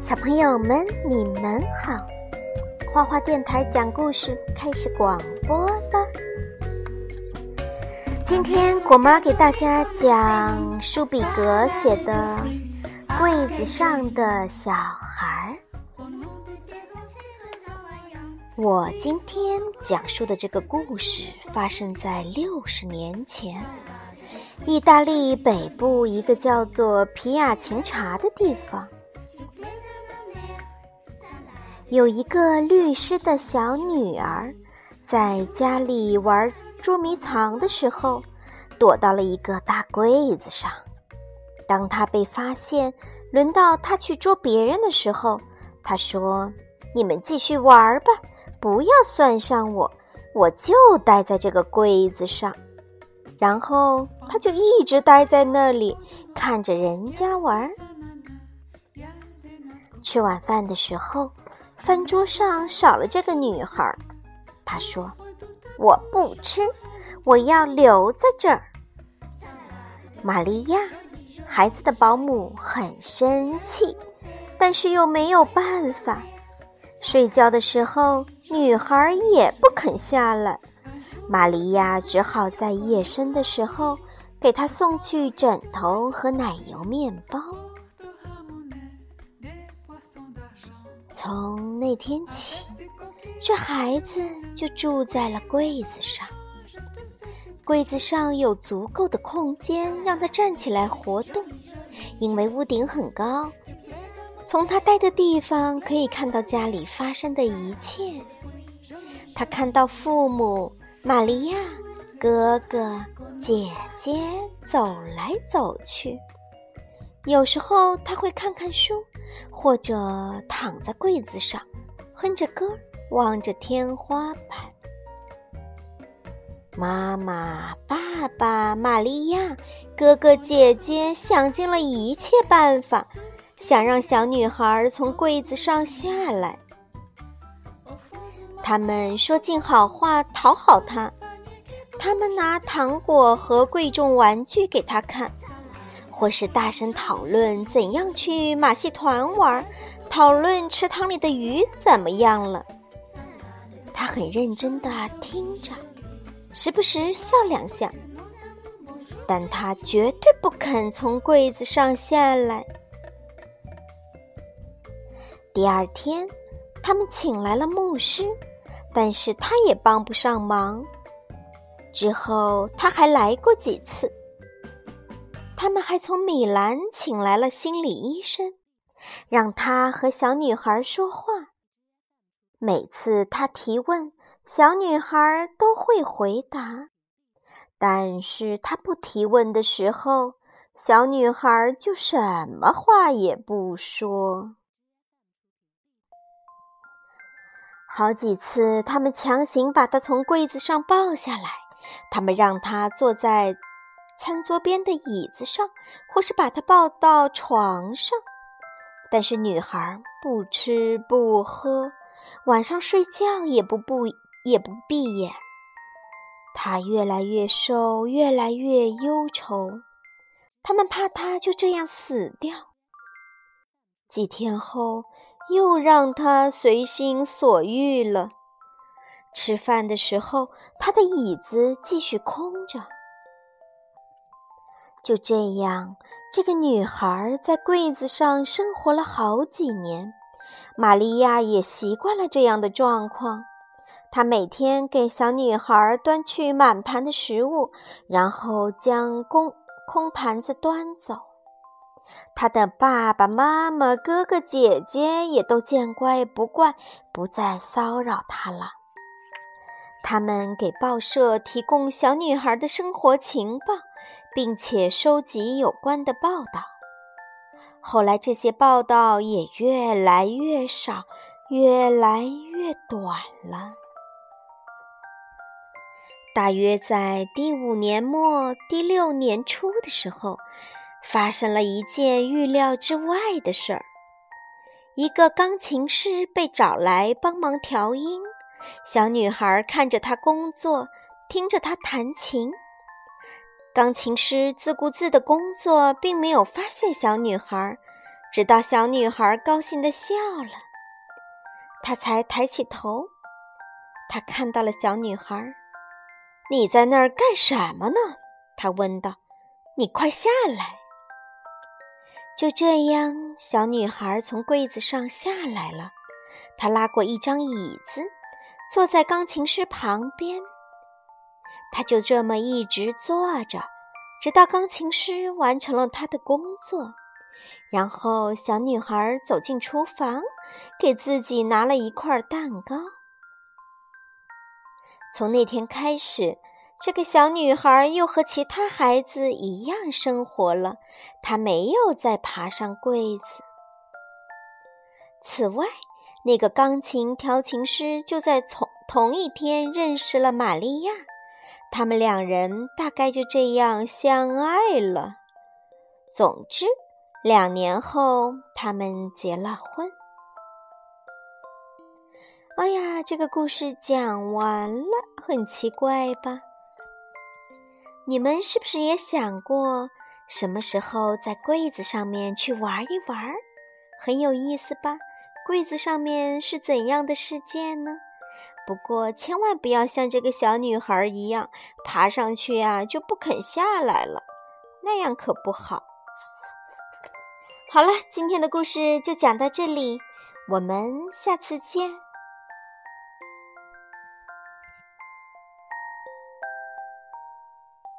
小朋友们，你们好！花花电台讲故事开始广播了。今天果妈给大家讲舒比格写的《柜子上的小孩》。我今天讲述的这个故事发生在六十年前，意大利北部一个叫做皮亚琴察的地方。有一个律师的小女儿，在家里玩捉迷藏的时候，躲到了一个大柜子上。当她被发现，轮到她去捉别人的时候，她说：“你们继续玩吧，不要算上我，我就待在这个柜子上。”然后他就一直待在那里，看着人家玩。吃晚饭的时候。饭桌上少了这个女孩，她说：“我不吃，我要留在这儿。”玛利亚，孩子的保姆很生气，但是又没有办法。睡觉的时候，女孩也不肯下来，玛利亚只好在夜深的时候给她送去枕头和奶油面包。从那天起，这孩子就住在了柜子上。柜子上有足够的空间让他站起来活动，因为屋顶很高，从他待的地方可以看到家里发生的一切。他看到父母、玛利亚、哥哥、姐姐走来走去。有时候他会看看书。或者躺在柜子上，哼着歌，望着天花板。妈妈、爸爸、玛利亚、哥哥、姐姐想尽了一切办法，想让小女孩从柜子上下来。他们说尽好话讨好她，他们拿糖果和贵重玩具给她看。或是大声讨论怎样去马戏团玩，讨论池塘里的鱼怎么样了。他很认真的听着，时不时笑两下，但他绝对不肯从柜子上下来。第二天，他们请来了牧师，但是他也帮不上忙。之后，他还来过几次。他们还从米兰请来了心理医生，让他和小女孩说话。每次他提问，小女孩都会回答；但是他不提问的时候，小女孩就什么话也不说。好几次，他们强行把她从柜子上抱下来，他们让她坐在。餐桌边的椅子上，或是把她抱到床上，但是女孩不吃不喝，晚上睡觉也不不也不闭眼。她越来越瘦，越来越忧愁。他们怕她就这样死掉。几天后，又让她随心所欲了。吃饭的时候，她的椅子继续空着。就这样，这个女孩在柜子上生活了好几年。玛利亚也习惯了这样的状况。她每天给小女孩端去满盘的食物，然后将空空盘子端走。她的爸爸妈妈、哥哥姐姐也都见怪不怪，不再骚扰她了。他们给报社提供小女孩的生活情报。并且收集有关的报道。后来，这些报道也越来越少，越来越短了。大约在第五年末、第六年初的时候，发生了一件预料之外的事儿：一个钢琴师被找来帮忙调音。小女孩看着他工作。听着他弹琴。钢琴师自顾自的工作，并没有发现小女孩，直到小女孩高兴的笑了，他才抬起头。他看到了小女孩，“你在那儿干什么呢？”他问道。“你快下来。”就这样，小女孩从柜子上下来了。她拉过一张椅子，坐在钢琴师旁边。她就这么一直坐着，直到钢琴师完成了他的工作。然后，小女孩走进厨房，给自己拿了一块蛋糕。从那天开始，这个小女孩又和其他孩子一样生活了。她没有再爬上柜子。此外，那个钢琴调琴师就在从同一天认识了玛利亚，他们两人大概就这样相爱了。总之，两年后他们结了婚。哎呀，这个故事讲完了，很奇怪吧？你们是不是也想过什么时候在柜子上面去玩一玩？很有意思吧？柜子上面是怎样的世界呢？不过千万不要像这个小女孩一样，爬上去啊就不肯下来了，那样可不好。好了，今天的故事就讲到这里，我们下次见。